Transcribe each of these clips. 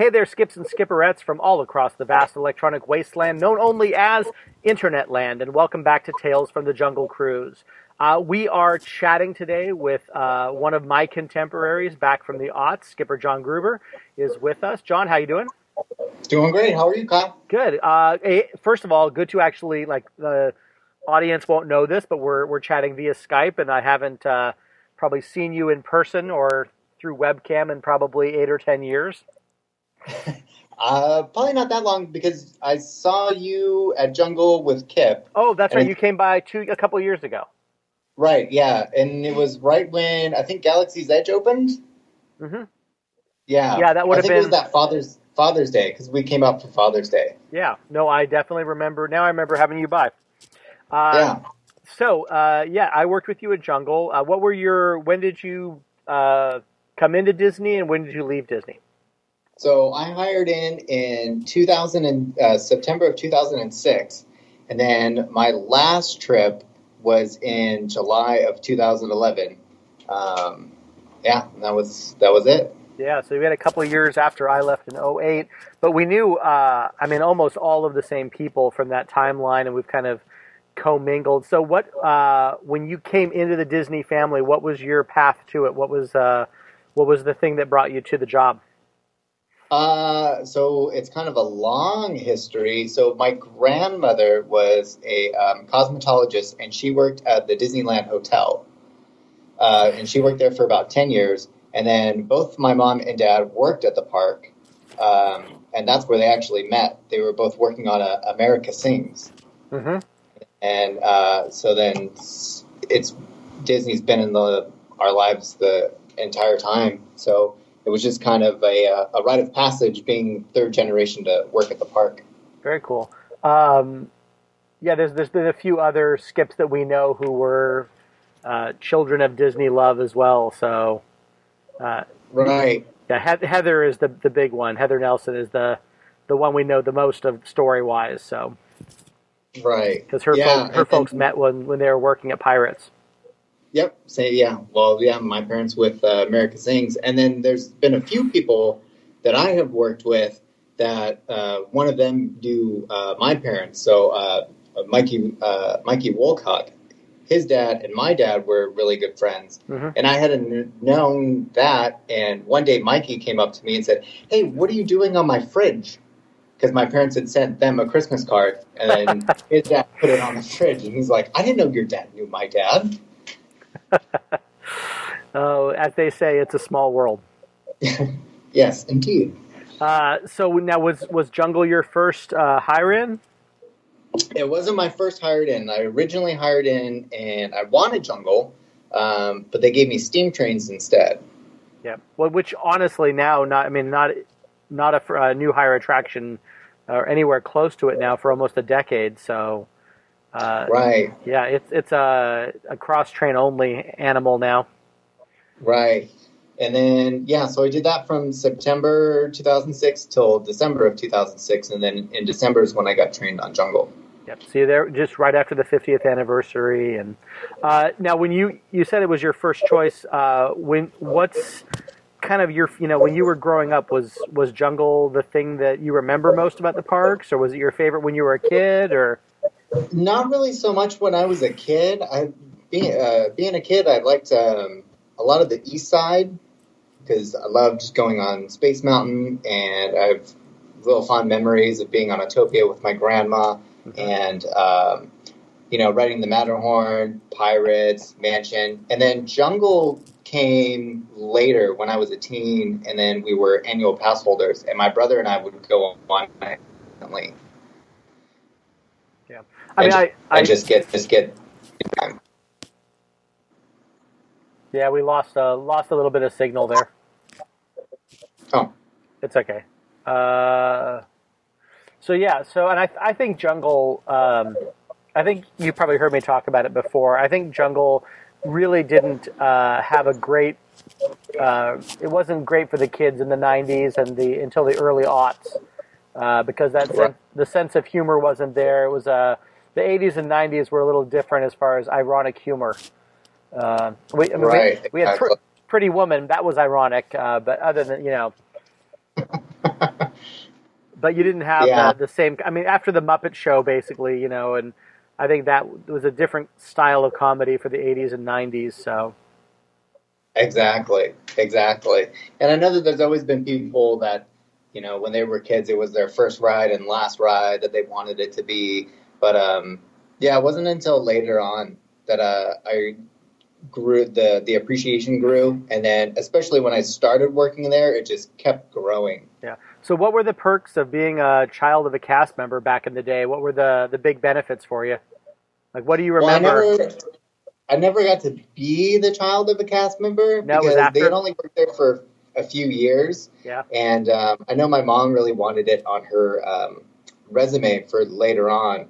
hey there, skips and skipperettes from all across the vast electronic wasteland known only as Internet Land, and welcome back to Tales from the Jungle Cruise. Uh, we are chatting today with uh, one of my contemporaries back from the aughts, Skipper John Gruber, is with us. John, how you doing? Doing great. How are you, Kyle? Good. Uh, first of all, good to actually like the audience won't know this, but we're we're chatting via Skype, and I haven't uh, probably seen you in person or through webcam in probably eight or ten years. Uh, probably not that long because I saw you at Jungle with Kip. Oh, that's right. You came by two a couple years ago. Right, yeah, and it was right when I think Galaxy's Edge opened. Mm-hmm. Yeah, Yeah, that would I have think it was that Father's Father's Day because we came out for Father's Day. Yeah. No, I definitely remember. Now I remember having you by. Uh, yeah, So, uh, yeah, I worked with you at Jungle. Uh, what were your? When did you uh, come into Disney, and when did you leave Disney? So I hired in in 2000 and uh, September of 2006, and then my last trip was in July of 2011. Um, yeah, that was that was it. Yeah, so we had a couple of years after I left in 08, but we knew, uh, I mean, almost all of the same people from that timeline, and we've kind of commingled. So, what, uh, when you came into the Disney family, what was your path to it? What was, uh, what was the thing that brought you to the job? Uh, so it's kind of a long history. So my grandmother was a um, cosmetologist, and she worked at the Disneyland Hotel, uh, and she worked there for about ten years. And then both my mom and dad worked at the park, um, and that's where they actually met. They were both working on a America Sings, Mm-hmm. and uh, so then it's Disney's been in the our lives the entire time. So it was just kind of a, uh, a rite of passage being third generation to work at the park. Very cool. Um, yeah, there's there's been a few other skips that we know who were uh, children of Disney love as well. So uh, Right. yeah, he- Heather is the the big one. Heather Nelson is the the one we know the most of story wise. So Right. because her Yeah, folk, her and- folks and- met when when they were working at Pirates. Yep. Say yeah. Well, yeah. My parents with uh, America Sings, and then there's been a few people that I have worked with that uh, one of them do uh, my parents. So uh, Mikey uh, Mikey Wolcott, his dad and my dad were really good friends, Mhm. and I hadn't known that. And one day Mikey came up to me and said, "Hey, what are you doing on my fridge?" Because my parents had sent them a Christmas card, and his dad put it on the fridge, and he's like, "I didn't know your dad knew my dad." Oh, as they say, it's a small world. Yes, indeed. Uh, so now was was Jungle your first uh, hire in? It wasn't my first hired in. I originally hired in, and I wanted Jungle, um, but they gave me steam trains instead. Yeah. Well, which honestly now, not I mean, not not a, a new hire attraction or anywhere close to it now for almost a decade. So, uh, Right, yeah, it's it's a, a cross train only animal now. right. And then yeah, so I did that from September 2006 till December of 2006, and then in December is when I got trained on Jungle. Yep. See, there just right after the 50th anniversary, and uh, now when you you said it was your first choice, uh, when what's kind of your you know when you were growing up was was Jungle the thing that you remember most about the parks, or was it your favorite when you were a kid, or Not really so much when I was a kid. I being uh, being a kid, I liked um, a lot of the East Side because I loved just going on Space Mountain, and I have real fond memories of being on Autopia with my grandma, and um, you know, riding the Matterhorn, Pirates, Mansion, and then Jungle came later when I was a teen, and then we were annual pass holders, and my brother and I would go on constantly. I mean, I, just, I and just get just get yeah, we lost uh, lost a little bit of signal there. Oh, It's okay. Uh, so yeah, so and I I think Jungle. Um, I think you probably heard me talk about it before. I think Jungle really didn't uh, have a great. Uh, it wasn't great for the kids in the '90s and the until the early aughts uh, because that sen- the sense of humor wasn't there. It was a the 80s and 90s were a little different as far as ironic humor. Uh, we, I mean, Right, we, we had pr- Pretty Woman, that was ironic, uh, but other than, you know, but you didn't have Yeah. the, the same. I mean, after the Muppet Show, basically, you know, and I think that was a different style of comedy for the 80s and 90s. So, Exactly, exactly. And I know that there's always been people that, you know, when they were kids, it was their first ride and last ride that they wanted it to be. But um, yeah, it wasn't until later on that uh, I grew the the appreciation grew, and then especially when I started working there, it just kept growing. yeah. So, what were the perks of being a child of a cast member back in the day? What were the the big benefits for you? Like, what do you Well, I remember? never, I never got to be the child of a cast member That because they had only worked there for a few years. Yeah. And um, I know my mom really wanted it on her um, resume for later on.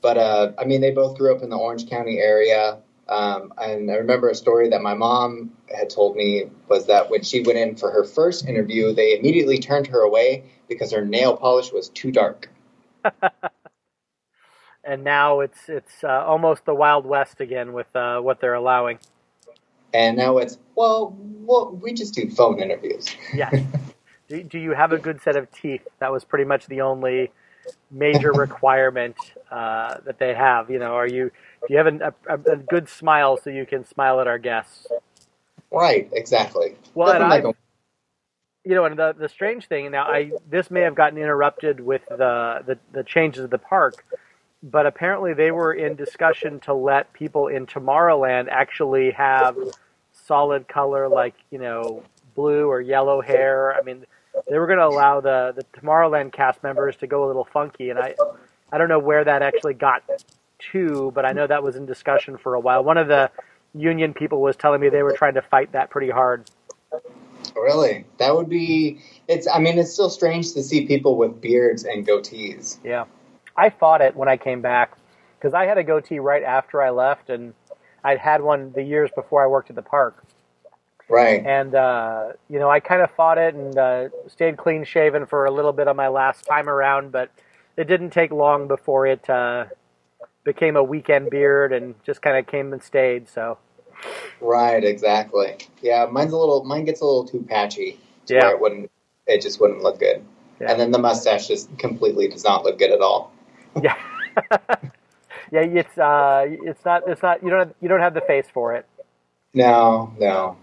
But uh, I mean, they both grew up in the Orange County area. Um, and I remember a story that my mom had told me was that when she went in for her first interview, they immediately turned her away because her nail polish was too dark. and now it's it's uh, almost the Wild West again with uh, what they're allowing. And now it's, well, well we just do phone interviews. Yeah. do, do you have a good set of teeth? That was pretty much the only major requirement uh, that they have. You know, are you do you have an, a, a good smile so you can smile at our guests? Right, exactly. Well, and I, you know, and the the strange thing now, I this may have gotten interrupted with the the, the changes of the park, but apparently they were in discussion to let people in Tomorrowland actually have solid color, like you know, blue or yellow hair. I mean, they were going to allow the the Tomorrowland cast members to go a little funky, and I I don't know where that actually got to, but I know that was in discussion for a while. One of the union people was telling me they were trying to fight that pretty hard. Really? That would be. It's. I mean, it's still strange to see people with beards and goatees. Yeah, I fought it when I came back because I had a goatee right after I left, and I'd had one the years before I worked at the park. Right. And uh, you know, I kind of fought it and uh, stayed clean shaven for a little bit on my last time around, but it didn't take long before it uh, became a weekend beard and just kind of came and stayed. So Right. Exactly. Yeah. Mine's a little. Mine gets a little too patchy. To Yeah. Where it wouldn't. It just wouldn't look good. Yeah. And then the mustache just completely does not look good at all. yeah, yeah, it's uh, it's not it's not you don't have, you don't have the face for it. No. No.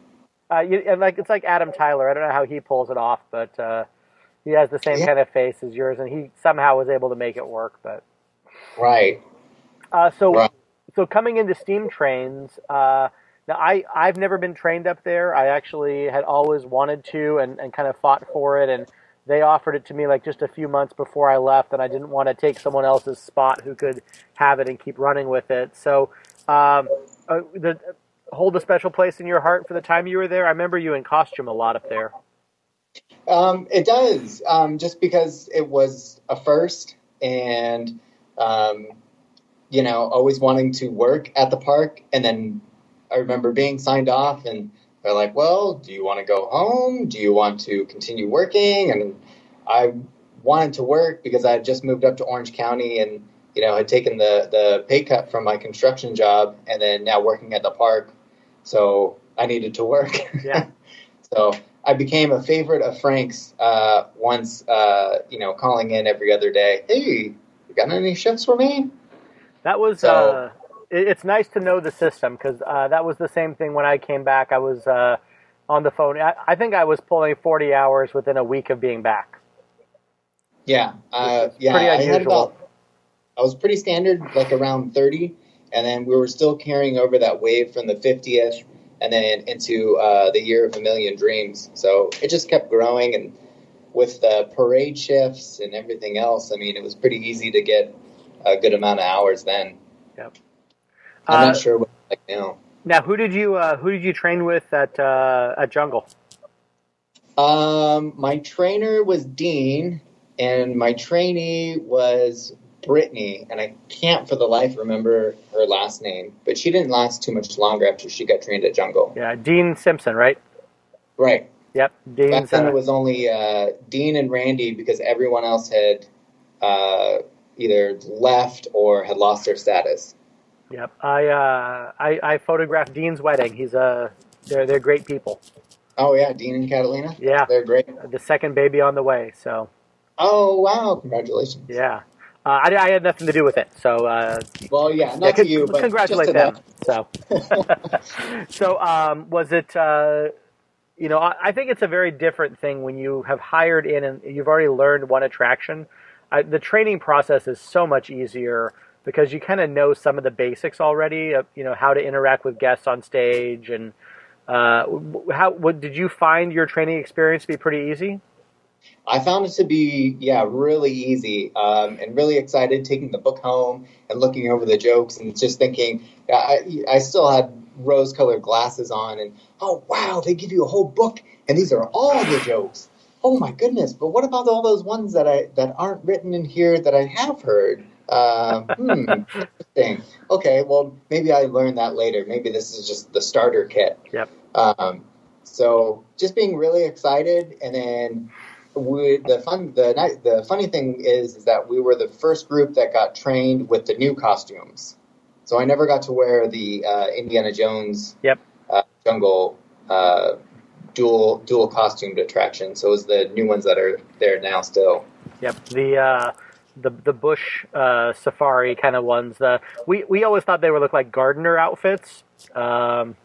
Uh, you, and like it's like Adam Tyler. I don't know how he pulls it off, but uh, he has the same Yeah. kind of face as yours, and he somehow was able to make it work. But Right. uh, so Right. so coming into steam trains. Uh, now I I've never been trained up there. I actually had always wanted to, and, and kind of fought for it, and they offered it to me like just a few months before I left, and I didn't want to take someone else's spot who could have it and keep running with it. So um, uh, the hold a special place in your heart for the time you were there. I remember you in costume a lot up there. Um, it does, um, just because it was a first, and um, you know, always wanting to work at the park, and then I remember being signed off, and they're like, "Well, do you want to go home? Do you want to continue working?" And I wanted to work because I had just moved up to Orange County, and you know, had taken the the pay cut from my construction job, and then now working at the park, so I needed to work. Yeah. so I became a favorite of Frank's uh, once, uh, you know, calling in every other day. Hey, you got any shifts for me? That was. So- uh, it, it's nice to know the system because uh, that was the same thing when I came back. I was uh, on the phone. I, I think I was pulling forty hours within a week of being back. Yeah, uh, yeah. pretty I had unusual. about. I was pretty standard, like around thirty, and then we were still carrying over that wave from the fiftieth, and then into uh, the year of a million dreams. So it just kept growing, and with the parade shifts and everything else, I mean, it was pretty easy to get a good amount of hours then. Yep. I'm Uh, not sure what like now. Now, who did you uh, who did you train with at uh, at Jungle? Um, my trainer was Dean, and my trainee was Brittany, and I can't for the life remember her last name, but she didn't last too much longer after she got trained at Jungle. Yeah, Dean Simpson, right? Right. Yep, Back Dean's. then Uh, it was only uh, Dean and Randy because everyone else had uh, either left or had lost their status. Yep. I uh, I, I photographed Dean's wedding. He's a they're they're great people. Oh yeah, Dean and Catalina. Yeah. they're great. The second baby on the way. So Oh wow, congratulations. yeah. Uh, I, I had nothing to do with it, so uh, Well, yeah, not yeah, to con- you, but congratulate them. So, so um, was it? Uh, you know, I, I think it's a very different thing when you have hired in and you've already learned one attraction. I, the training process is so much easier because you kind of know some of the basics already. Of, you know how to interact with guests on stage, and uh, how what, did you find your training experience to be pretty easy? I found it to be, yeah, really easy um, and really excited taking the book home and looking over the jokes and just thinking, I, I still had rose colored glasses on and, oh, wow, they give you a whole book and these are all the jokes. Oh my goodness! But what about all those ones that I that aren't written in here that I have heard? Uh, hmm, interesting. Okay, well maybe I learned that later. Maybe this is just the starter kit. Yep. Um, so just being really excited, and then we, the fun the the funny thing is is that we were the first group that got trained with the new costumes. So I never got to wear the uh, Indiana Jones Yep. uh, jungle uh, dual dual costumed attraction. So it was the new ones that are there now still. Yep. The uh, the the bush uh, safari kind of ones. The we we always thought they would look like gardener outfits. Um,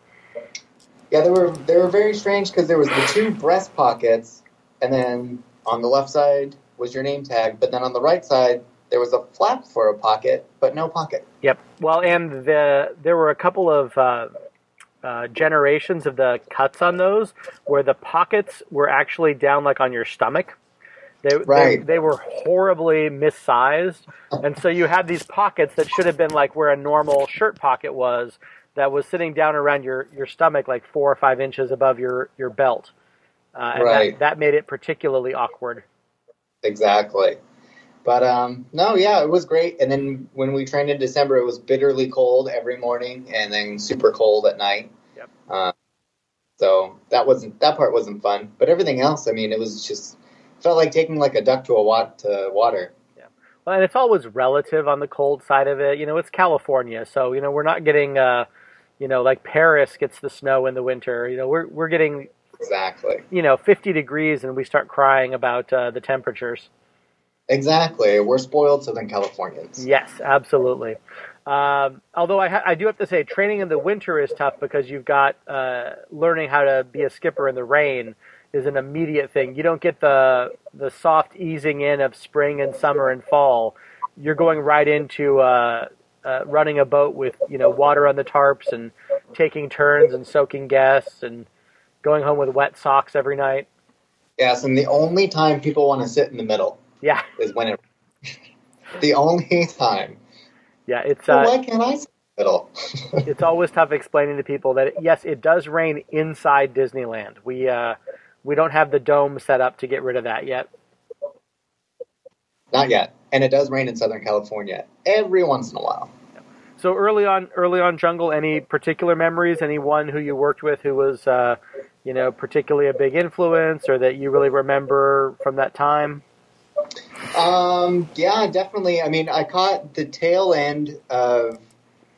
Yeah, they were they were very strange because there was the two breast pockets, and then on the left side was your name tag, but then on the right side there was a flap for a pocket, but no pocket. Yep. Well, and the there were a couple of uh, uh, generations of the cuts on those where the pockets were actually down like on your stomach. They, Right. they, they were horribly missized, and so you had these pockets that should have been like where a normal shirt pocket was, that was sitting down around your, your stomach, like four or five inches above your your belt, uh, and Right. that, that made it particularly awkward. Exactly. But um, no, yeah, it was great. And then when we trained in December, it was bitterly cold every morning, and then super cold at night. Yep. Uh, so that wasn't that part wasn't fun. But everything else, I mean, it was just felt like taking like a duck to a wat to water. Yeah. Well, and it's always relative on the cold side of it. You know, it's California, so you know we're not getting, uh, you know, like Paris gets the snow in the winter. You know, we're we're getting, Exactly. you know, 50 degrees, and we start crying about uh, the temperatures. Exactly. We're spoiled Southern Californians. Yes, absolutely. Um, although I, ha- I do have to say, training in the winter is tough because you've got uh, learning how to be a skipper in the rain is an immediate thing. You don't get the the soft easing in of spring and summer and fall. You're going right into uh, uh, running a boat with you know water on the tarps and taking turns and soaking guests and going home with wet socks every night. Yes, and the only time people want to sit in the middle Yeah, is when it. the only time. yeah. It's Well, uh, why can't I sit in the middle? it's always tough explaining to people that yes, it does rain inside Disneyland. We uh, we don't have the dome set up to get rid of that yet. Not yet. And it does rain in Southern California every once in a while. So early on, early on, Jungle. Any particular memories? Anyone who you worked with who was, uh, you know, particularly a big influence, or that you really remember from that time? Um, yeah, definitely. I mean, I caught the tail end of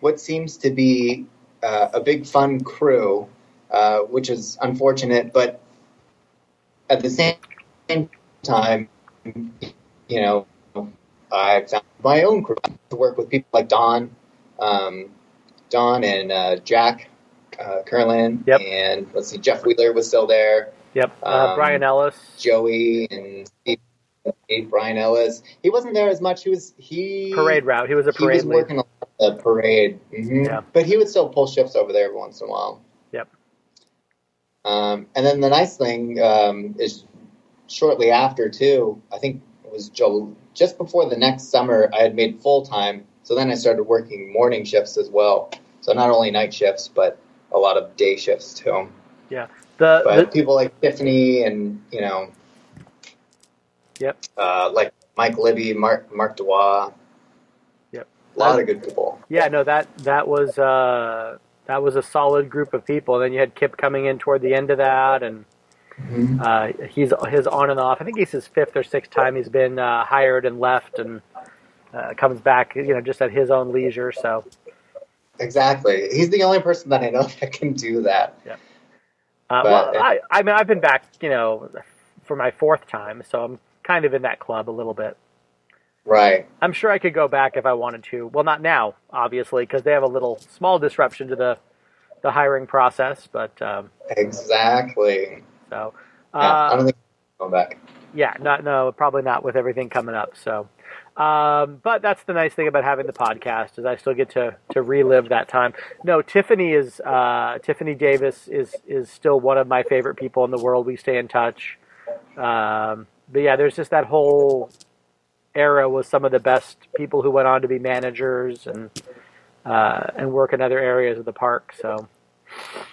what seems to be uh, a big fun crew, uh, which is unfortunate, but at the same time, you know, I found my own crew to work with people like Don, um, Don and uh, Jack uh, Curlin, Yep. and let's see, Jeff Wheeler was still there. Yep, uh, Um, Brian Ellis. Joey and Steve, Brian Ellis. He wasn't there as much. He was he Parade route. He was a parade. He was lead. working on the parade, hmm Yeah. but he would still pull shifts over there every once in a while. Yep. Um, and then the nice thing um, is, shortly after too, I think it was Joe, just before the next summer, I had made full time. So then I started working morning shifts as well. So not only night shifts, but a lot of day shifts too. Yeah, the, But the people like Tiffany and you know, Yep. uh, like Mike Libby, Mark Mark Dubois. Yep. a lot of good people. yeah, no that that was uh, that was a solid group of people. And then you had Kip coming in toward the end of that, and uh, he's his on and off. I think he's his fifth or sixth time he's been uh, hired and left, and uh, comes back, you know, just at his own leisure. So Exactly. He's the only person that I know that can do that. uh, But- well, I, I mean, I've been back, you know, for my fourth time, so I'm kind of in that club a little bit. Right. I'm sure I could go back if I wanted to. Well, not now, obviously, because they have a little small disruption to the the hiring process. But um, Exactly. so, Yeah, I uh, don't think I'm going back. yeah, not no, probably not with everything coming up. So, um, but that's the nice thing about having the podcast is I still get to to relive that time. No, Tiffany is uh, Tiffany Davis is is still one of my favorite people in the world. We stay in touch. Um, but yeah, there's just that whole era with some of the best people who went on to be managers and uh, and work in other areas of the park. So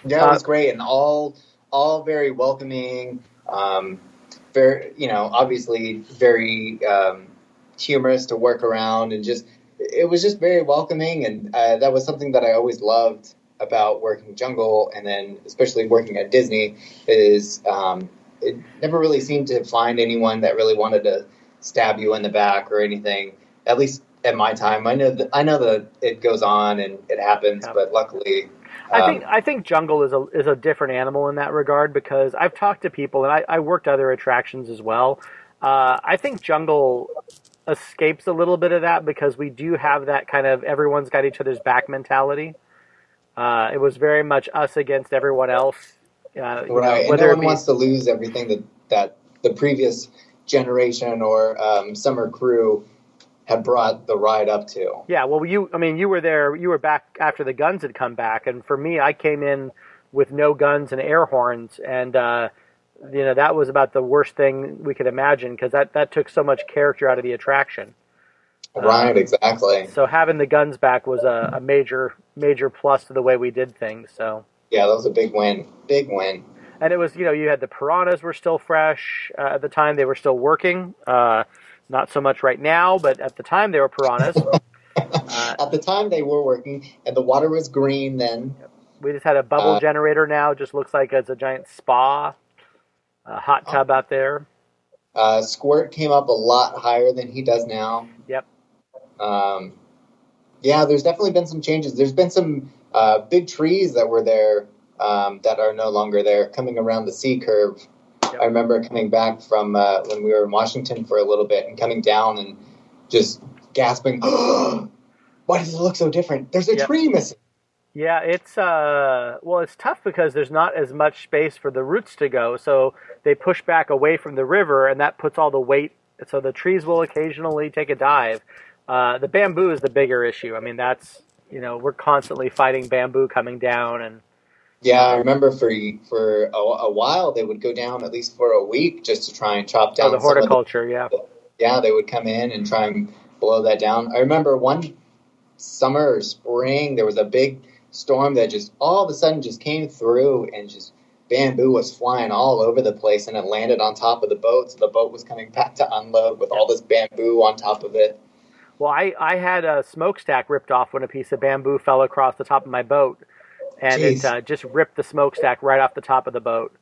Yeah, it Uh, was great and all all very welcoming. Um, very, you know, obviously very um, humorous to work around, and just it was just very welcoming, and uh, that was something that I always loved about working jungle, and then especially working at Disney is um, it never really seemed to find anyone that really wanted to stab you in the back or anything. At least at my time, I know that I know that it goes on and it happens, Yeah. but luckily. I um, think I think jungle is a is a different animal in that regard because I've talked to people and I, I worked other attractions as well. Uh, I think jungle escapes a little bit of that because we do have that kind of everyone's got each other's back mentality. Uh, it was very much us against everyone else. Uh, you know, Right, and whether no one be- wants to lose everything that, that the previous generation or um, summer crew had brought the ride up to. Yeah, well, you, I mean, you were there, you were back after the guns had come back. And for me, I came in with no guns and air horns. And, uh, you know, that was about the worst thing we could imagine because that, that took so much character out of the attraction. Right, exactly. So having the guns back was a, a major, major plus to the way we did things. So, Yeah, that was a big win. Big win. and it was, you know, you had the piranhas were still fresh uh, at the time; they were still working. Uh, not so much right now, but at the time they were piranhas. Uh, At the time, they were working, and the water was green then. We just had a bubble Uh, generator now. Just looks like it's a giant spa, a hot tub out there. Uh, Squirt came up a lot higher than he does now. Yep. Um, yeah, there's definitely been some changes. There's been some uh, big trees that were there um, that are no longer there coming around the C curve. Yep. I remember coming back from uh, when we were in Washington for a little bit and coming down and just gasping, why does it look so different? There's a Yep. tree missing. Yeah, it's uh, well, it's tough because there's not as much space for the roots to go, so they push back away from the river, and that puts all the weight. So the trees will occasionally take a dive. Uh, the bamboo is the bigger issue. I mean, that's you know we're constantly fighting bamboo coming down, and Yeah, I remember for for a, a while they would go down at least for a week just to try and chop oh, down the of the horticulture. Yeah, yeah, they would come in and try and blow that down. I remember one summer or spring, there was a big storm that just all of a sudden just came through and just bamboo was flying all over the place and it landed on top of the boat. So the boat was coming back to unload with all this bamboo on top of it. Well, I, I had a smokestack ripped off when a piece of bamboo fell across the top of my boat, and it uh, just ripped the smokestack right off the top of the boat.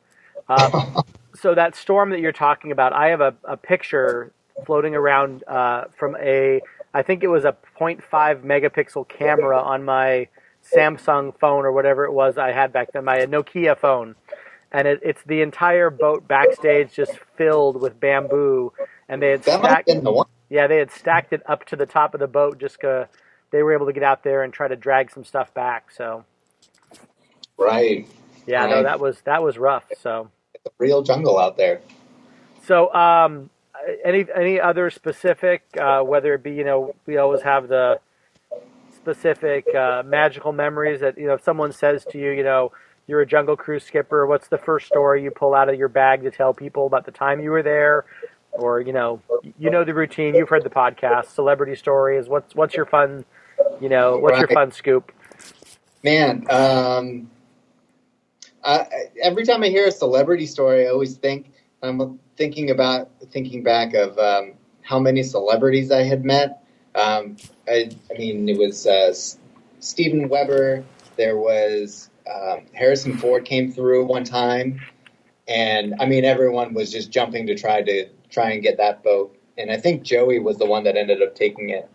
Uh, so that storm that you're talking about, I have a, a picture floating around uh, from a, I think it was a 0.5 megapixel camera on my Samsung phone or whatever it was I had back then, my Nokia phone. And it, it's the entire boat backstage just filled with bamboo, and they had That stacked. the one. Yeah, they had stacked it up to the top of the boat. Just uh, they were able to get out there and try to drag some stuff back. So Right. yeah, no, that was that was rough. So It's a real jungle out there. so um, any any other specific, uh, whether it be you know we always have the specific uh, magical memories that you know if someone says to you you know you're a jungle cruise skipper what's the first story you pull out of your bag to tell people about the time you were there? Or you know you know the routine you've heard the podcast celebrity stories what's what's your fun you know what's your fun scoop? Man, um, I, every time I hear a celebrity story, I always think I'm thinking about thinking back of um, how many celebrities I had met. Um, I, I mean, it was uh, Steven Weber. There was um, Harrison Ford came through one time, and I mean, everyone was just jumping to try to try and get that boat. And I think Joey was the one that ended up taking it.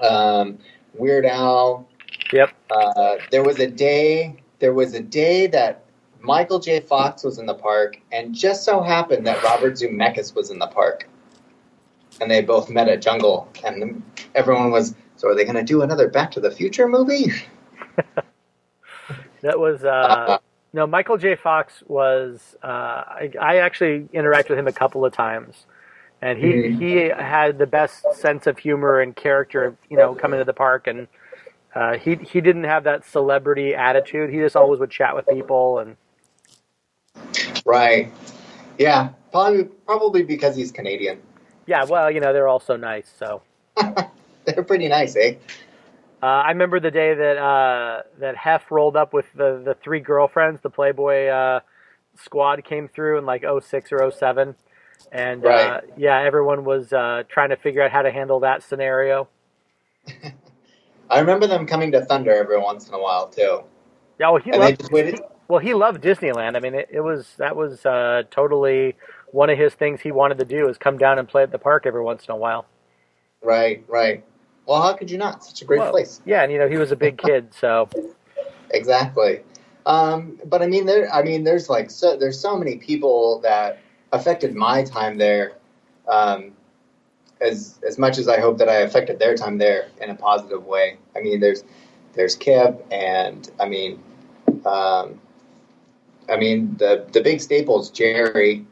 um, Weird Al. Yep. Uh, there was a day. There was a day that Michael J. Fox was in the park, and just so happened that Robert Zemeckis was in the park, and they both met at Jungle, and everyone was. So, are they going to do another Back to the Future movie? That was uh, no Michael J. Fox was. Uh, I, I actually interacted with him a couple of times, and he Mhm. he had the best sense of humor and character. You know, coming to the park, and uh, he he didn't have that celebrity attitude. He just always would chat with people, and Right. Yeah. Probably. Probably because he's Canadian. Yeah, well, you know, they're all so nice. So They're pretty nice, eh? uh, I remember the day that uh, that Hef rolled up with the the three girlfriends. The Playboy uh, squad came through in like 06 or 07. And uh, Right. yeah, everyone was uh, trying to figure out how to handle that scenario. I remember them coming to Thunder every once in a while too, Yeah, well, he and loved, well, he loved Disneyland. I mean, it, it was that was uh, totally one of his things he wanted to do is come down and play at the park every once in a while. Right. Right. Well, how could you not? Such a great Well, place. Yeah, and you know he was a big kid, so Exactly. Um, but I mean, there. I mean, there's like so there's so many people that affected my time there. Um, as as much as I hope that I affected their time there in a positive way. I mean, there's there's Kip, and I mean, um, I mean the the big staples, Jerry,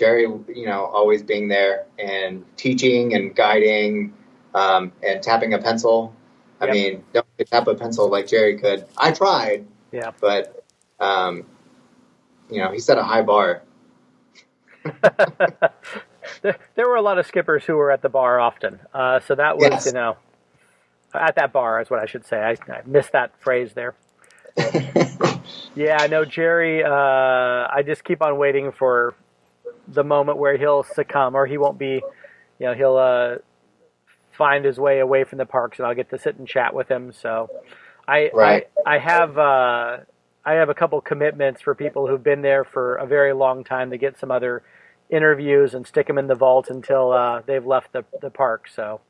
Jerry, you know, always being there and teaching and guiding um, and tapping a pencil. I Yep. mean, don't could tap a pencil like Jerry could. I tried, yeah. but um, you know, he set a high bar. there, there were a lot of skippers who were at the bar often, uh, so that was Yes. you know at that bar is what I should say. I, I missed that phrase there. Yeah, I know Jerry. Uh, I just keep on waiting for the moment where he'll succumb, or he won't be. You know, he'll uh, find his way away from the parks, and I'll get to sit and chat with him. So, I Right. I, I have uh, I have a couple commitments for people who've been there for a very long time to get some other interviews and stick them in the vault until uh, they've left the the park. So.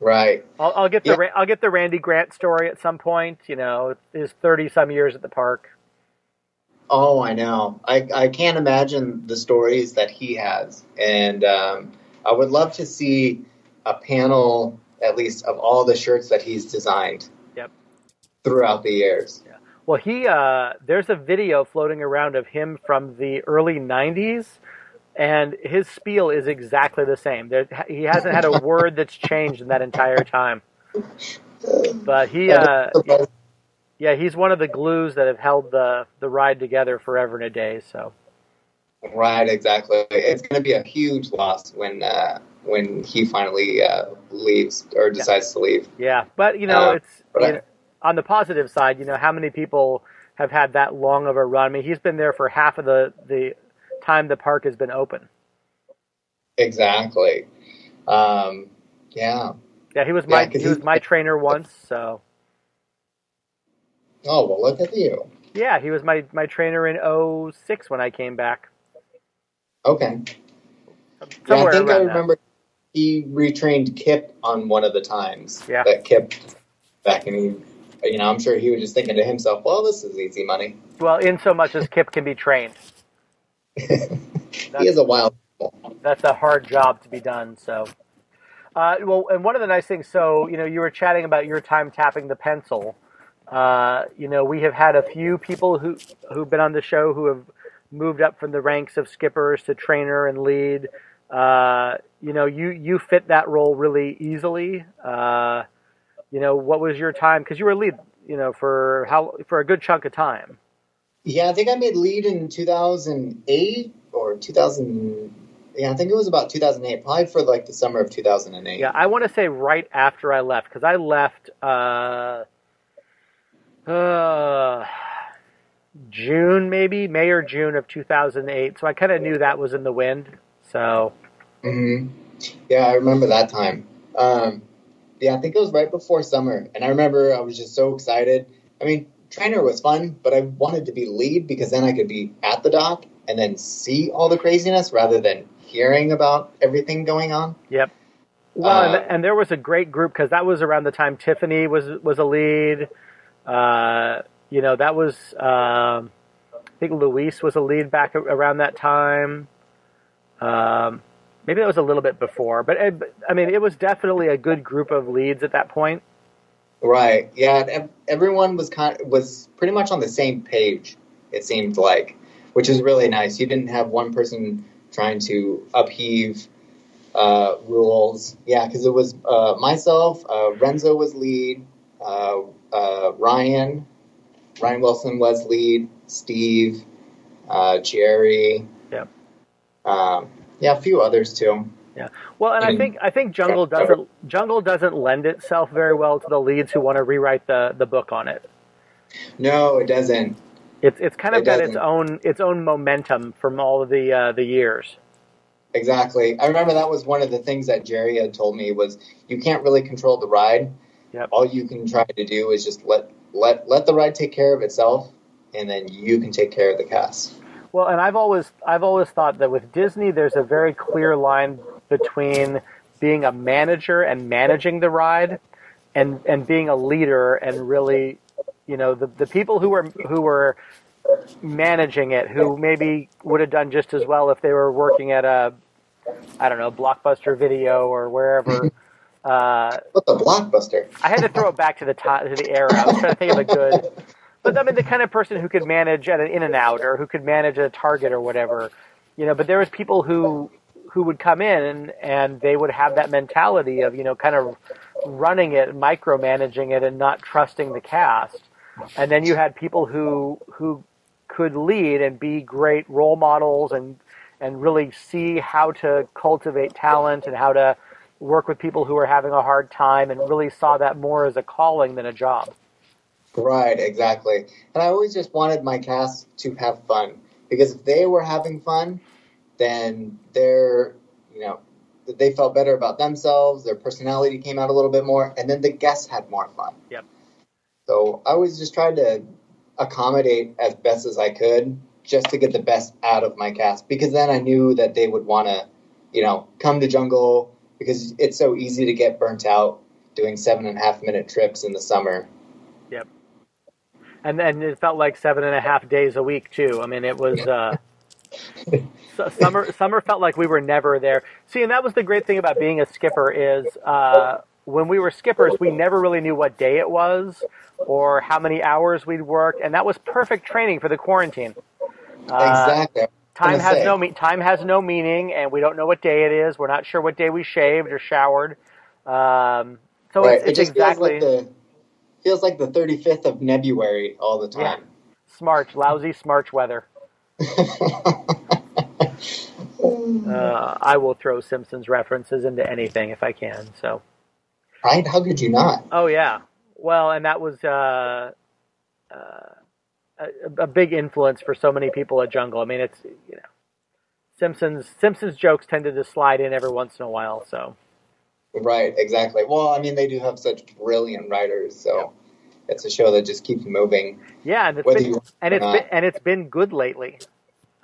right. I'll, I'll get the Yeah. I'll get the Randy Grant story at some point. You know, his thirty some years at the park. Oh, I know. I, I can't imagine the stories that he has. And um, I would love to see a panel, at least, of all the shirts that he's designed Yep. throughout the years. Well, he uh, there's a video floating around of him from the early '90s, and his spiel is exactly the same. There, he hasn't had a word that's changed in that entire time. But he, uh, yeah, he's one of the glues that have held the the ride together forever and a day. So Right, exactly. It's going to be a huge loss when uh, when he finally uh, leaves or decides to leave. yeah, but you know, Uh, it's you know, on the positive side. You know, how many people have had that long of a run? I mean, he's been there for half of the the time the park has been open. Exactly. Um, yeah. Yeah, he was Yeah, he was my trainer once. So Oh well, look at you. yeah, he was my my trainer in 06 when I came back. Okay. Yeah, I think I around that. remember he retrained Kip on one of the times Yeah. that Kip back and he, you know, I'm sure he was just thinking to himself, well, this is easy money. Well, in so much as Kip can be trained, he is a wild. that's a hard job to be done. So, uh, well, and one of the nice things, so you know, you were chatting about your time tapping the pencil. Uh, you know, we have had a few people who who've been on the show who have moved up from the ranks of skippers to trainer and lead. Uh, you know, you you fit that role really easily. Uh, you know, what was your time? Because you were lead, you know, for how for a good chunk of time. Yeah, I think I made lead in 2008 or 2000. Yeah, I think it was about 2008, probably for like the summer of 2008. Yeah, I want to say right after I left because I left uh, uh, June maybe May or June of 2008. So I kind of knew that was in the wind. So hmm Yeah, I remember that time. Um, yeah, I think it was right before summer, and I remember I was just so excited. I mean, trainer was fun, but I wanted to be lead because then I could be at the dock and then see all the craziness rather than hearing about everything going on. yep, Well, Uh, and, and there was a great group because that was around the time Tiffany was was a lead. Uh, you know, that was um, I think Luis was a lead back around that time. Um, maybe that was a little bit before, but uh, but, I mean, it was definitely a good group of leads at that point. Right. Yeah. Everyone was kind was pretty much on the same page. It seemed like, which is really nice. You didn't have one person trying to upheave uh, rules. Yeah, because it was uh, myself. Uh, Renzo was lead. Uh, Ryan, Ryan Wilson was lead. Steve, uh, Jerry. Yep. Um, yeah, a few others too. Yeah. Well, and I think I think Jungle doesn't Jungle doesn't lend itself very well to the leads who want to rewrite the the book on it. No, it doesn't. It's it's kind of It got its doesn't. own its own momentum from all of the uh, the years. Exactly. I remember that was one of the things that Jerry had told me was you can't really control the ride. Yep. All you can try to do is just let let let the ride take care of itself, and then you can take care of the cast. Well, and I've always I've always thought that with Disney, there's a very clear line between being a manager and managing the ride, and and being a leader and really, you know, the the people who were who were managing it, who maybe would have done just as well if they were working at a, I don't know, Blockbuster Video or wherever. Uh, What's a blockbuster? I had to throw it back to the to to the era. I was trying to think of a good, but I mean the kind of person who could manage at an In and Out or who could manage at a Target or whatever, you know. But there was people who who would come in and, and they would have that mentality of you know kind of running it, micromanaging it, and not trusting the cast. And then you had people who who could lead and be great role models and and really see how to cultivate talent and how to work with people who are having a hard time and really saw that more as a calling than a job. Right, exactly. And I always just wanted my cast to have fun because if they were having fun, then they're you know they felt better about themselves. Their personality came out a little bit more, and then the guests had more fun. Yep. So I always just tried to accommodate as best as I could just to get the best out of my cast because then I knew that they would want to, you know, come to Jungle because it's so easy to get burnt out doing seven and a half minute trips in the summer. Yep. And then it felt like seven and a half days a week too. I mean, it was uh, summer. Summer felt like we were never there. See, and that was the great thing about being a skipper is uh, when we were skippers, we never really knew what day it was or how many hours we'd work, and that was perfect training for the quarantine. Uh, exactly. Time has say. no me- time has no meaning, and we don't know what day it is. We're not sure what day we shaved or showered. Um, so right. it's, it just exactly feels like the feels like the 35th of February all the Yeah. time. smart, lousy smarch weather. Uh, I will throw Simpsons references into anything if I can. So, right? How could you not? oh yeah, well, and that was uh, uh, a, a big influence for so many people at Jungle. I mean, it's you know, Simpsons Simpsons jokes tended to slide in every once in a while. So, Right, exactly. Well, I mean, they do have such brilliant writers, so it's a show that just keeps moving. yeah, and it's been, and it's been, and it's been good lately.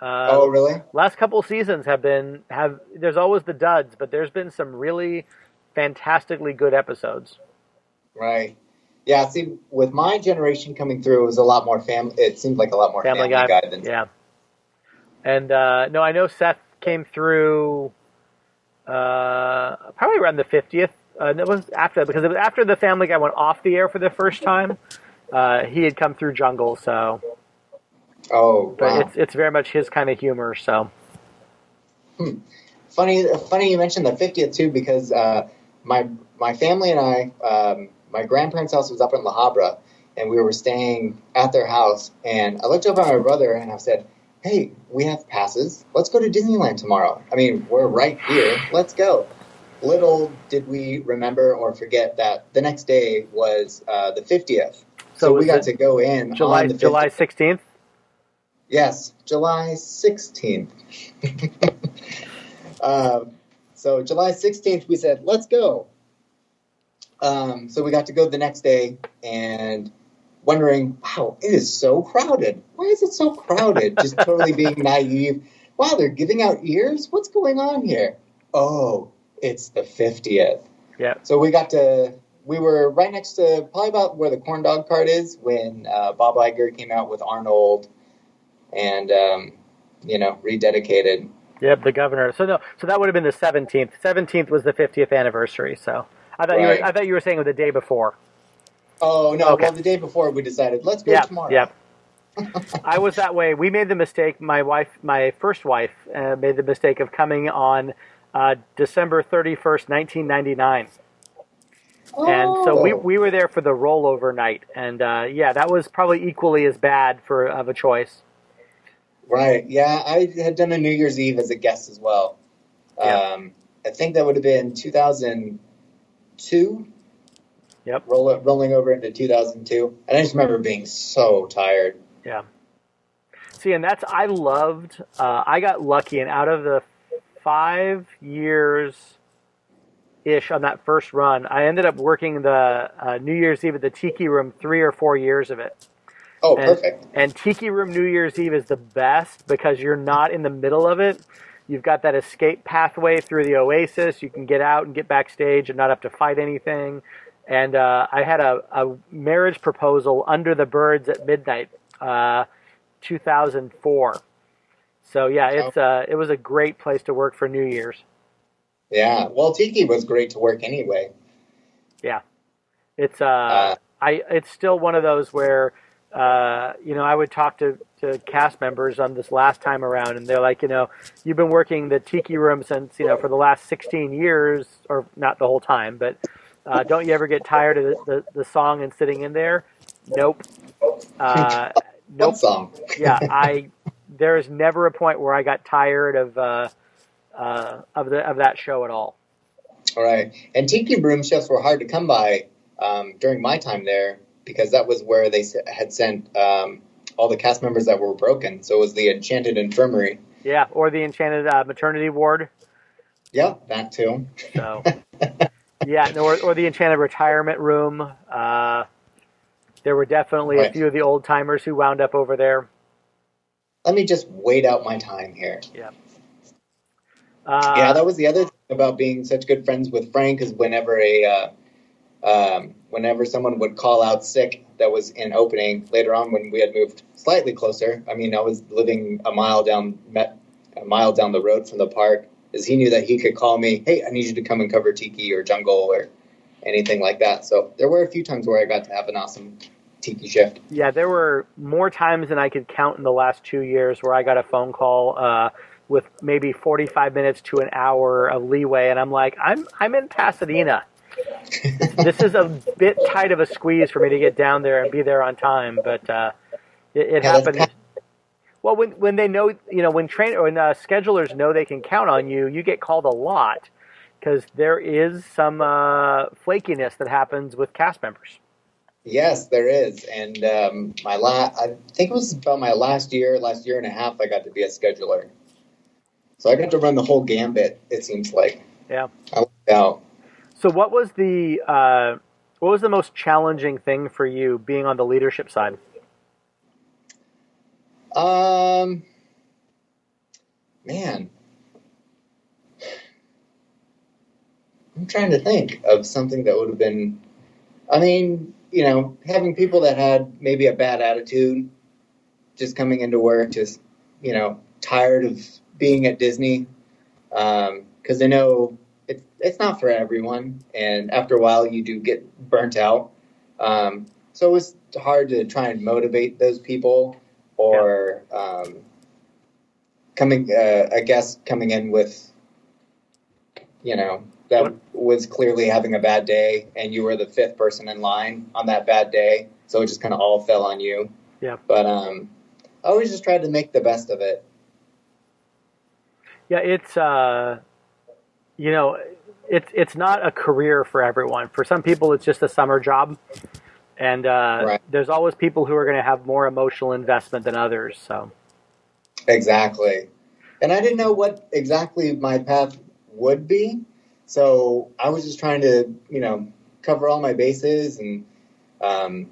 Uh, oh, really? last couple seasons have been have there's always the duds, but there's been some really fantastically good episodes. Right. Yeah. See, with my generation coming through, it was a lot more family. It seemed like a lot more Family, Family, Guy, Guy, than yeah. And uh, no, I know Seth came through uh, probably around the fiftieth. Uh, it was after because it was after the Family Guy went off the air for the first time. Uh, he had come through Jungle, so Oh, but wow. it's it's very much his kind of humor. So funny. Funny you mentioned the 50th too, because uh, my my family and I, um, my grandparents' house was up in La Habra, and we were staying at their house. And I looked over at my brother and I said, "Hey, we have passes. Let's go to Disneyland tomorrow. I mean, we're right here. Let's go." Little did we remember or forget that the next day was uh, the 50th. So, So we got to go in July on the 50th. July sixteenth. Yes, July 16th. um, so July 16th, we said, let's go. Um, so we got to go the next day and wondering, wow, it is so crowded. Why is it so crowded? Just totally being naive. Wow, they're giving out ears? What's going on here? Oh, it's the 50th. Yeah. So we got to, we were right next to probably about where the corn dog cart is when uh, Bob Iger came out with Arnold and, um, you know, rededicated. Yep, the governor. So no, so that would have been the seventeenth. Seventeenth was the fiftieth anniversary. So I thought you were, I thought you were saying the day before. Oh, no. Okay. Well, the day before we decided, let's go Yeah, tomorrow. yep. I was that way. We made the mistake. My wife, my first wife, uh, made the mistake of coming on uh, December thirty first, nineteen ninety nine. And so we, Oh. we were there for the rollover night, and uh, yeah, that was probably equally as bad for of a choice. Right. Yeah, I had done a New Year's Eve as a guest as well. Yeah. Um, I think that would have been 2002. Yep. Roll, rolling over into 2002. And I just remember being so tired. Yeah. See, and that's I loved. Uh, I got lucky, and out of the five years ish on that first run, I ended up working the uh, New Year's Eve at the Tiki Room three or four years of it. Oh, And, perfect. and Tiki Room New Year's Eve is the best because you're not in the middle of it. You've got that escape pathway through the oasis. You can get out and get backstage and not have to fight anything. And uh, I had a, a marriage proposal under the birds at midnight, uh, 2004. So yeah, it's uh, it was a great place to work for New Year's. Yeah. Well, Tiki was great to work anyway. Yeah, it's uh, Uh, I it's still one of those where uh, you know I would talk to, to cast members on this last time around, and they're like, you know, you've been working the tiki room since you know for the last 16 years, or not the whole time, but uh, don't you ever get tired of the, the, the song and sitting in there? Nope. Uh, nope. Song? yeah, I there is never a point where I got tired of uh, uh, of the of that show at all. All right. And Tiki room chefs were hard to come by um, during my time there because that was where they had sent um, all the cast members that were broken. So it was the Enchanted Infirmary. Yeah, or the Enchanted uh, Maternity Ward. Yeah, that too. So, yeah, or, or the Enchanted Retirement Room. Uh, there were definitely a few of the old timers who wound up over there. Let me just wait out my time here. Uh, yeah, that was the other thing about being such good friends with Frank is whenever a uh, um, whenever someone would call out sick that was in opening later on when we had moved slightly closer. I mean, I was living a mile down a mile down the road from the park. Is he knew that he could call me, hey, I need you to come and cover Tiki or Jungle or anything like that. So there were a few times where I got to have an awesome Tiki shift. yeah, there were more times than I could count in the last two years where I got a phone call uh, with maybe 45 minutes to an hour of leeway, and I'm like, I'm I'm in Pasadena. this is a bit tight of a squeeze for me to get down there and be there on time, but uh, it, it Yeah, that's happened. kind- Well, when when they know, you know, when train when uh, schedulers know they can count on you, you get called a lot because there is some uh, flakiness that happens with cast members. Yes, there is. And um, my la- I think it was about my last year, last year and a half, I got to be a scheduler. So I got to run the whole gambit. It seems like. Yeah. I lucked out. So, what was the uh, what was the most challenging thing for you being on the leadership side? Um, man, I'm trying to think of something that would have been. I mean, you know, having people that had maybe a bad attitude, just coming into work, just you know, tired of being at Disney, because they know it's it's not for everyone, and after a while, you do get burnt out. Um, so it was hard to try and motivate those people or um, coming uh, a guest coming in with you know that What? was clearly having a bad day and you were the fifth person in line on that bad day so it just kind of all fell on you Yeah. but um i always just tried to make the best of it Yeah, it's uh, you know, it's it's not a career for everyone. For some people, it's just a summer job, and uh, Right. there's always people who are going to have more emotional investment than others. So exactly and i didn't know what exactly my path would be so i was just trying to you know cover all my bases and um,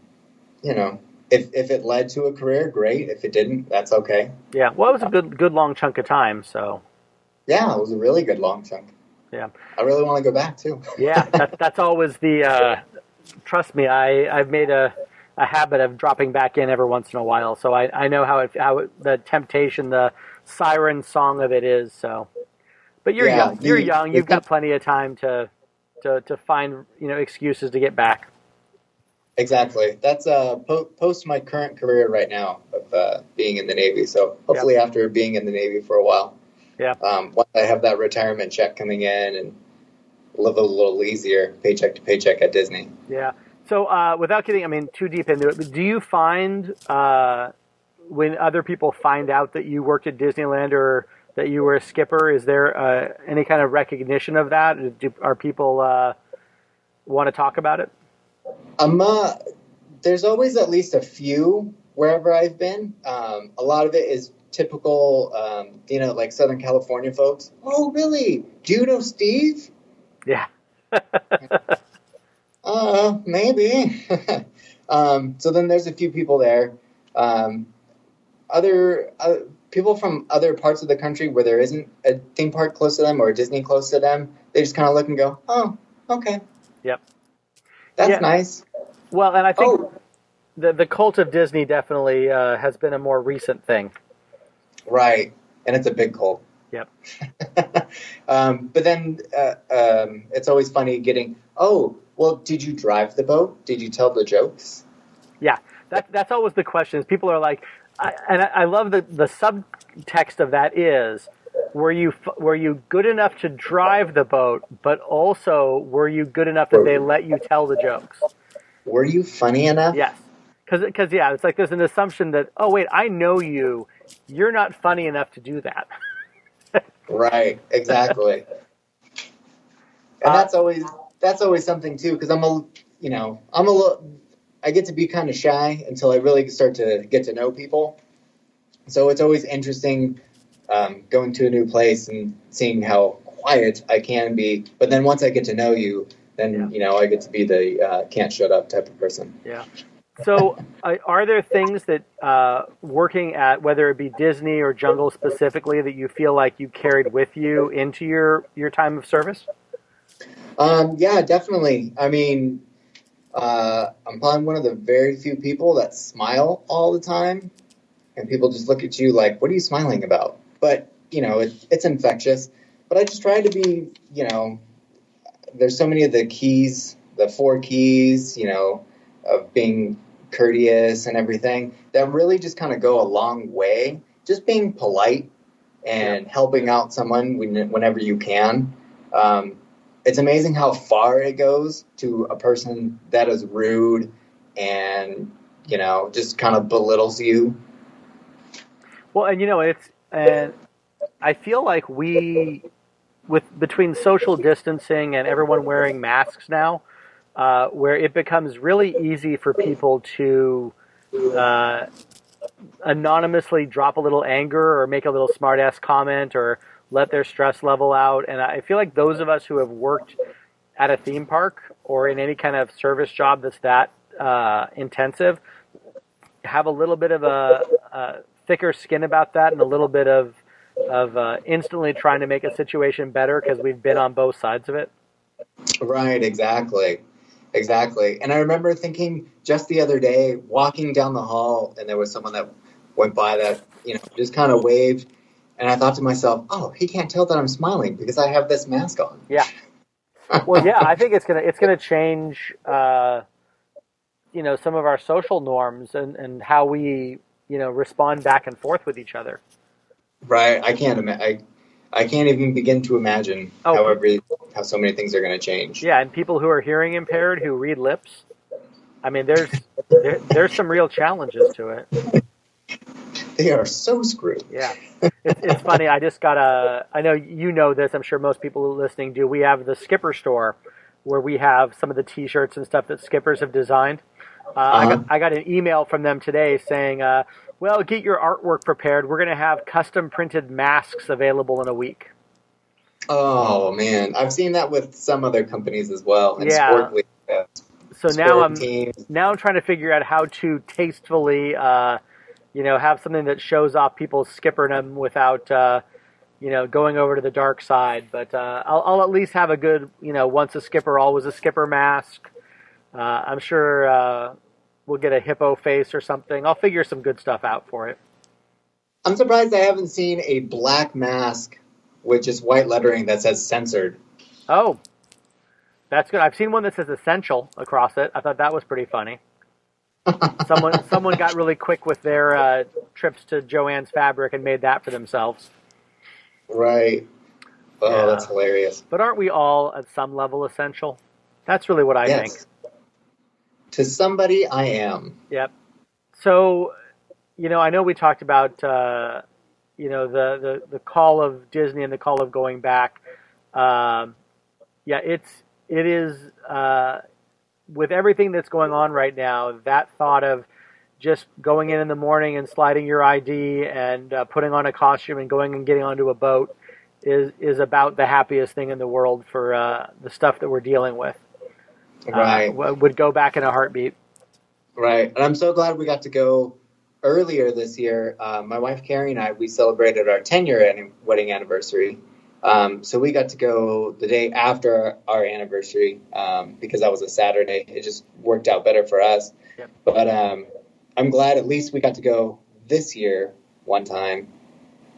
you know if, if it led to a career great if it didn't that's okay yeah, well, it was a good good long chunk of time. So Yeah, it was a really good long chunk. Yeah. I really want to go back too. Yeah, that, that's always the. Uh, trust me, I I've made a, a habit of dropping back in every once in a while, so I, I know how it how it, the temptation, the siren song of it is. So, but you're Yeah, young. the- you're young, you've got plenty of time to to to find you know excuses to get back. Exactly. That's uh, po- post my current career right now of uh, being in the Navy. So hopefully, after being in the Navy for a while, Yeah. um, once I have that retirement check coming in and live a little easier, paycheck to paycheck at Disney. Yeah. So, uh, without getting, I mean, too deep into it, but do you find uh, when other people find out that you worked at Disneyland or that you were a skipper, is there uh, any kind of recognition of that? Do, are people uh, want to talk about it? Um, uh, there's always at least a few wherever I've been. Um, a lot of it is typical, um, you know, like Southern California folks. Oh, really? Do you know Steve? Yeah. Uh, maybe. um, so then there's a few people there. Um, other uh, people from other parts of the country where there isn't a theme park close to them or a Disney close to them, they just kind of look and go, "Oh, okay, Yep. that's Yeah. nice." Well, and I think Oh, the the cult of Disney definitely uh, has been a more recent thing. Right, and it's a big cult. Yep. um, but then uh, um, it's always funny getting, "Oh, well, did you drive the boat? Did you tell the jokes?" Yeah. That that's always the question. People are like, I, and I, I love the the subtext of that is. Were you were you good enough to drive the boat, but also were you good enough that they let you tell the jokes? Were you funny enough? Yes, because yeah, it's like there's an assumption that oh wait, I know you, you're not funny enough to do that. Right, exactly. and Uh, that's always that's always something too because I'm a you know I'm a little I get to be kind of shy until I really start to get to know people. So it's always interesting um, going to a new place and seeing how quiet I can be. But then once I get to know you, then Yeah. you know I get to be the uh, can't shut up type of person. Yeah. So, uh, are there things that uh, working at whether it be Disney or Jungle specifically that you feel like you carried with you into your your time of service? Um, yeah, definitely. I mean, uh, I'm probably one of the very few people that smile all the time, and people just look at you like, "What are you smiling about?" But you know, it, it's infectious. But I just try to be, you know, there's so many of the keys, the four keys, you know, of being courteous and everything that really just kind of go a long way. Just being polite and helping out someone when, whenever you can. Um, it's amazing how far it goes to a person that is rude and you know just kind of belittles you. Well, and you know it's and I feel like we with between social distancing and everyone wearing masks now, uh, where it becomes really easy for people to uh, anonymously drop a little anger or make a little smartass comment or let their stress level out. And I feel like those of us who have worked at a theme park or in any kind of service job that's that uh, intensive have a little bit of a, a thicker skin about that and a little bit of of uh, instantly trying to make a situation better because we've been on both sides of it. Right, exactly. Exactly. And I remember thinking just the other day, walking down the hall, and there was someone that went by that, you know, just kind of waved. And I thought to myself, oh, he can't tell that I'm smiling because I have this mask on. Yeah. Well, yeah, I think it's gonna it's gonna change, uh, you know, some of our social norms and, and how we you know respond back and forth with each other. Right. I can't ima- I, I can't even begin to imagine Oh. how every how so many things are going to change. Yeah, and people who are hearing impaired who read lips. I mean, there's there, there's some real challenges to it. They are so screwed. Yeah, it's, it's funny. I just got a. I know you know this. I'm sure most people listening do. We have the Skipper store, where we have some of the T-shirts and stuff that skippers have designed. Uh, I Uh-huh. got I got an email from them today saying, uh, "Well, get your artwork prepared. We're going to have custom printed masks available in a week." Oh man, I've seen that with some other companies as well. And Yeah. sport leagues, uh, So now I'm teams. now I'm trying to figure out how to tastefully, uh, you know, have something that shows off people's skipperdom without, uh, you know, going over to the dark side. But uh, I'll, I'll at least have a good, you know, once a skipper, always a skipper mask. Uh, I'm sure uh, we'll get a hippo face or something. I'll figure some good stuff out for it. I'm surprised I haven't seen a black mask with just white lettering that says censored. Oh, that's good. I've seen one that says essential across it. I thought that was pretty funny. someone someone got really quick with their uh, trips to Joanne's Fabric and made that for themselves. Right. Oh, Yeah. that's hilarious. But aren't we all at some level essential? That's really what I yes. think. To somebody, I am. Yep. So, you know, I know we talked about, uh, you know, the, the, the call of Disney and the call of going back. Um, yeah, it's it is uh, with everything that's going on right now. That thought of just going in in the morning and sliding your ID and uh, putting on a costume and going and getting onto a boat is is about the happiest thing in the world for uh, the stuff that we're dealing with. Uh, Right. w- would go back in a heartbeat. Right. And I'm so glad we got to go earlier this year. Uh, my wife Carrie and I, we celebrated our 10 year wedding anniversary. Um, so we got to go the day after our anniversary um, because that was a Saturday. It just worked out better for us. Yep. But um, I'm glad at least we got to go this year one time.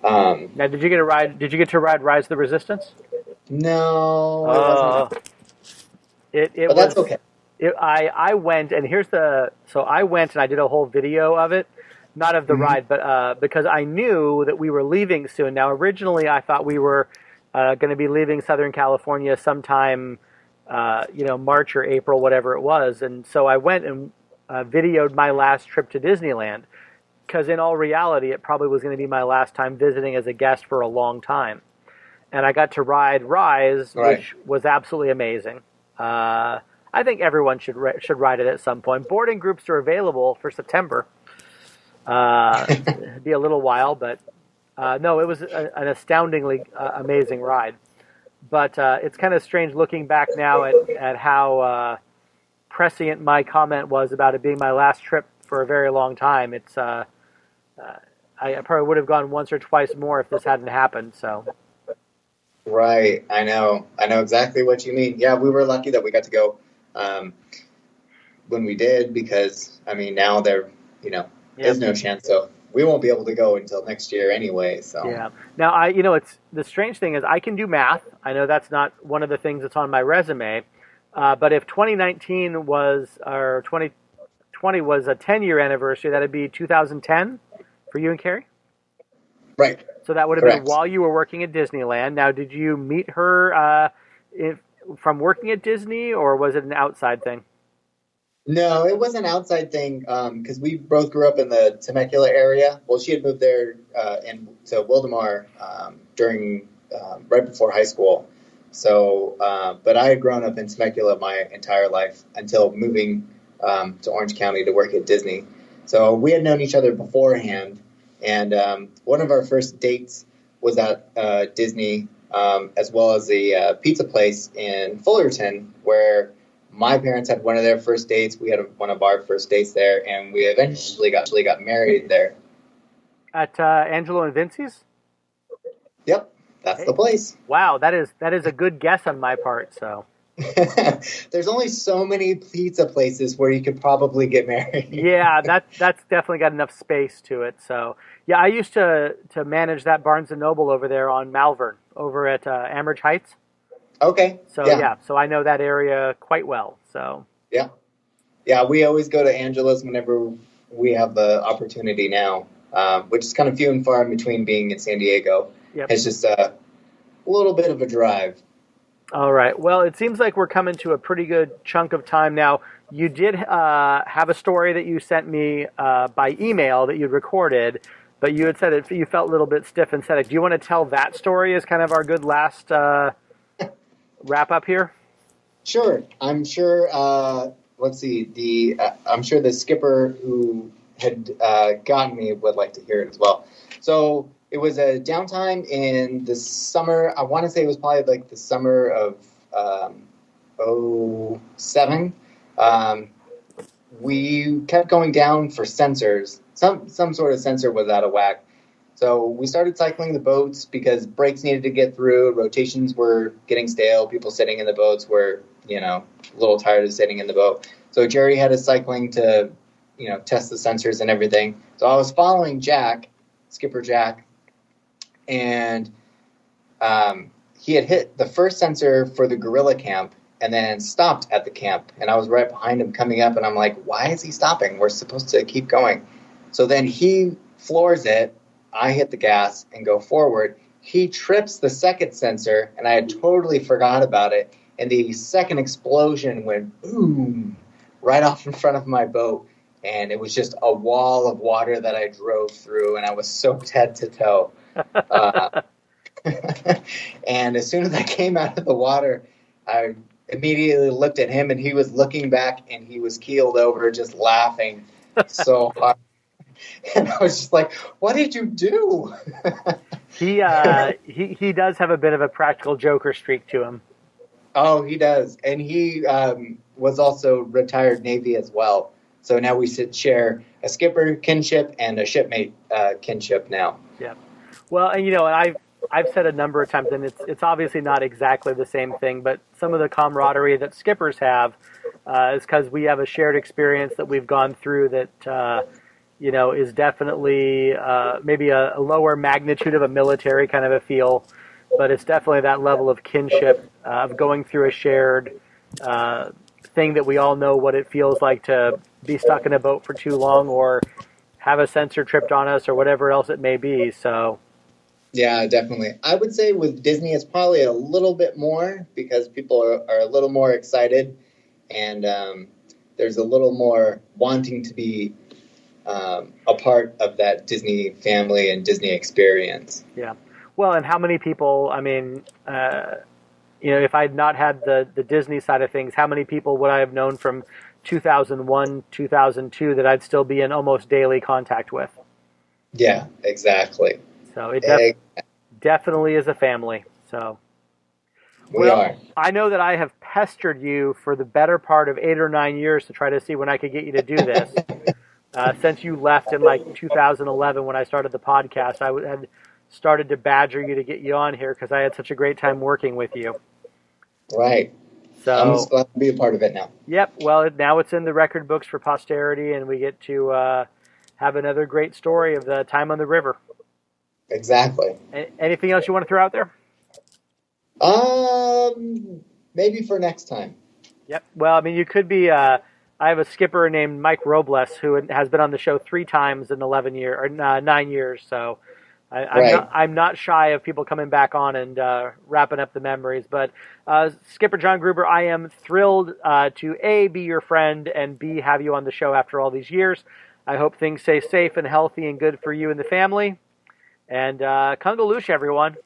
Um, Now, did you get a ride? Did you get to ride Rise of the Resistance? no, it Uh, it it But was. that's okay. It, I I went and here's the so I went and I did a whole video of it, not of the Mhm. ride, but uh, because I knew that we were leaving soon. Now originally I thought we were uh, going to be leaving Southern California sometime, uh, you know March or April, whatever it was, and so I went and uh, videoed my last trip to Disneyland. Because in all reality, it probably was going to be my last time visiting as a guest for a long time, and I got to ride Rise, Right. which was absolutely amazing. Uh, I think everyone should should ride it at some point. Boarding groups are available for September. Uh, be a little while, but uh, no, it was a, an astoundingly uh, amazing ride. But uh, it's kind of strange looking back now at, at how uh, prescient my comment was about it being my last trip for a very long time. It's uh, I I probably would have gone once or twice more if this hadn't happened. So Right, I know. I know exactly what you mean. Yeah, we were lucky that we got to go um, when we did because I mean now they're you know, yeah. there's no chance. So we won't be able to go until next year anyway. So Yeah. Now I, you know, it's the strange thing is I can do math. I know that's not one of the things that's on my resume, uh, but if 2019 was or 2020 was a 10 year anniversary, that'd be 2010 for you and Carrie. right. So that would have been while you were working at Disneyland. Now, did you meet her uh, if, from working at Disney, or was it an outside thing? No, it was an outside thing because we both grew up in the Temecula area. Well, she had moved there uh, in, to Wildomar um, during um, right before high school. So, uh, but I had grown up in Temecula my entire life until moving um, to Orange County to work at Disney. So we had known each other beforehand, and um, one of our first dates was at uh, Disney, um, as well as the uh, pizza place in Fullerton, where my parents had one of their first dates. We had one of our first dates there, and we eventually got actually got married there. At uh, Angelo and Vinci's? Yep, that's the place. Wow, that is that is a good guess on my part. So There's only so many pizza places where you could probably get married. yeah, that that's definitely got enough space to it. So yeah, I used to to manage that Barnes and Noble over there on Malvern, over at uh, Amerige Heights. Okay. So yeah. yeah. so I know that area quite well. So Yeah, yeah, we always go to Angelo's whenever we have the opportunity now, um, which is kind of few and far in between being in San Diego. Yep. It's just a little bit of a drive. all right, well, it seems like we're coming to a pretty good chunk of time now. You did uh, have a story that you sent me uh, by email that you'd recorded, but you had said it. You felt a little bit stiff and said it. Do you want to tell that story as kind of our good last uh, wrap up here? Sure, I'm sure. Uh, let's see. The uh, I'm sure the skipper who had uh, gotten me would like to hear it as well. So it was a downtime in the summer. I want to say it was probably like the summer of um, 07. Um, we kept going down for sensors. Some some sort of sensor was out of whack. So we started cycling the boats because brakes needed to get through, rotations were getting stale, people sitting in the boats were, you know, a little tired of sitting in the boat. So Jerry had us cycling to, you know, test the sensors and everything. So I was following Jack, Skipper Jack, and um, he had hit the first sensor for the gorilla camp and then stopped at the camp. And I was right behind him coming up, and I'm like, why is he stopping? We're supposed to keep going. So then he floors it. I hit the gas and go forward. He trips the second sensor, and I had totally forgot about it. And the second explosion went boom right off in front of my boat. And it was just a wall of water that I drove through, and I was soaked head to toe. Uh, and as soon as I came out of the water, I immediately looked at him, and he was looking back, and he was keeled over, just laughing so hard. And I was just like, "What did you do?" He uh, he he does have a bit of a practical joker streak to him. oh, he does, and he um, was also retired Navy as well. So now we sit, share a skipper kinship and a shipmate uh, kinship now. Yeah. Well, and you know, and I've I've said a number of times, and it's it's obviously not exactly the same thing, but some of the camaraderie that skippers have uh, is because we have a shared experience that we've gone through that uh, you know is definitely uh, maybe a, a lower magnitude of a military kind of a feel, but it's definitely that level of kinship uh, of going through a shared uh, thing that we all know what it feels like to be stuck in a boat for too long or have a sensor tripped on us or whatever else it may be. So. Yeah, definitely. I would say with Disney, it's probably a little bit more because people are, are a little more excited and um, there's a little more wanting to be um, a part of that Disney family and Disney experience. Yeah. Well, and how many people? I mean, uh, you know, if I had not had the the Disney side of things, how many people would I have known from 2001, 2002 that I'd still be in almost daily contact with? Yeah, exactly. So it def- Eh, definitely is a family. So we well, are. I know that I have pestered you for the better part of eight or nine years to try to see when I could get you to do this. uh, since you left in like 2011 when I started the podcast, I had started to badger you to get you on here because I had such a great time working with you. Right. So I'm just glad to be a part of it now. Yep. Well, now it's in the record books for posterity, and we get to uh, have another great story of the time on the river. Exactly. Anything else you want to throw out there? Um, maybe for next time. Yep. Well, I mean, you could be. Uh, I have a skipper named Mike Robles who has been on the show three times in eleven year or uh, nine years. So I, I'm, Right. not, I'm not shy of people coming back on and uh, wrapping up the memories. But uh, Skipper John Gruber, I am thrilled uh, to a be your friend and b have you on the show after all these years. I hope things stay safe and healthy and good for you and the family. And uh, Kungaloosh, everyone.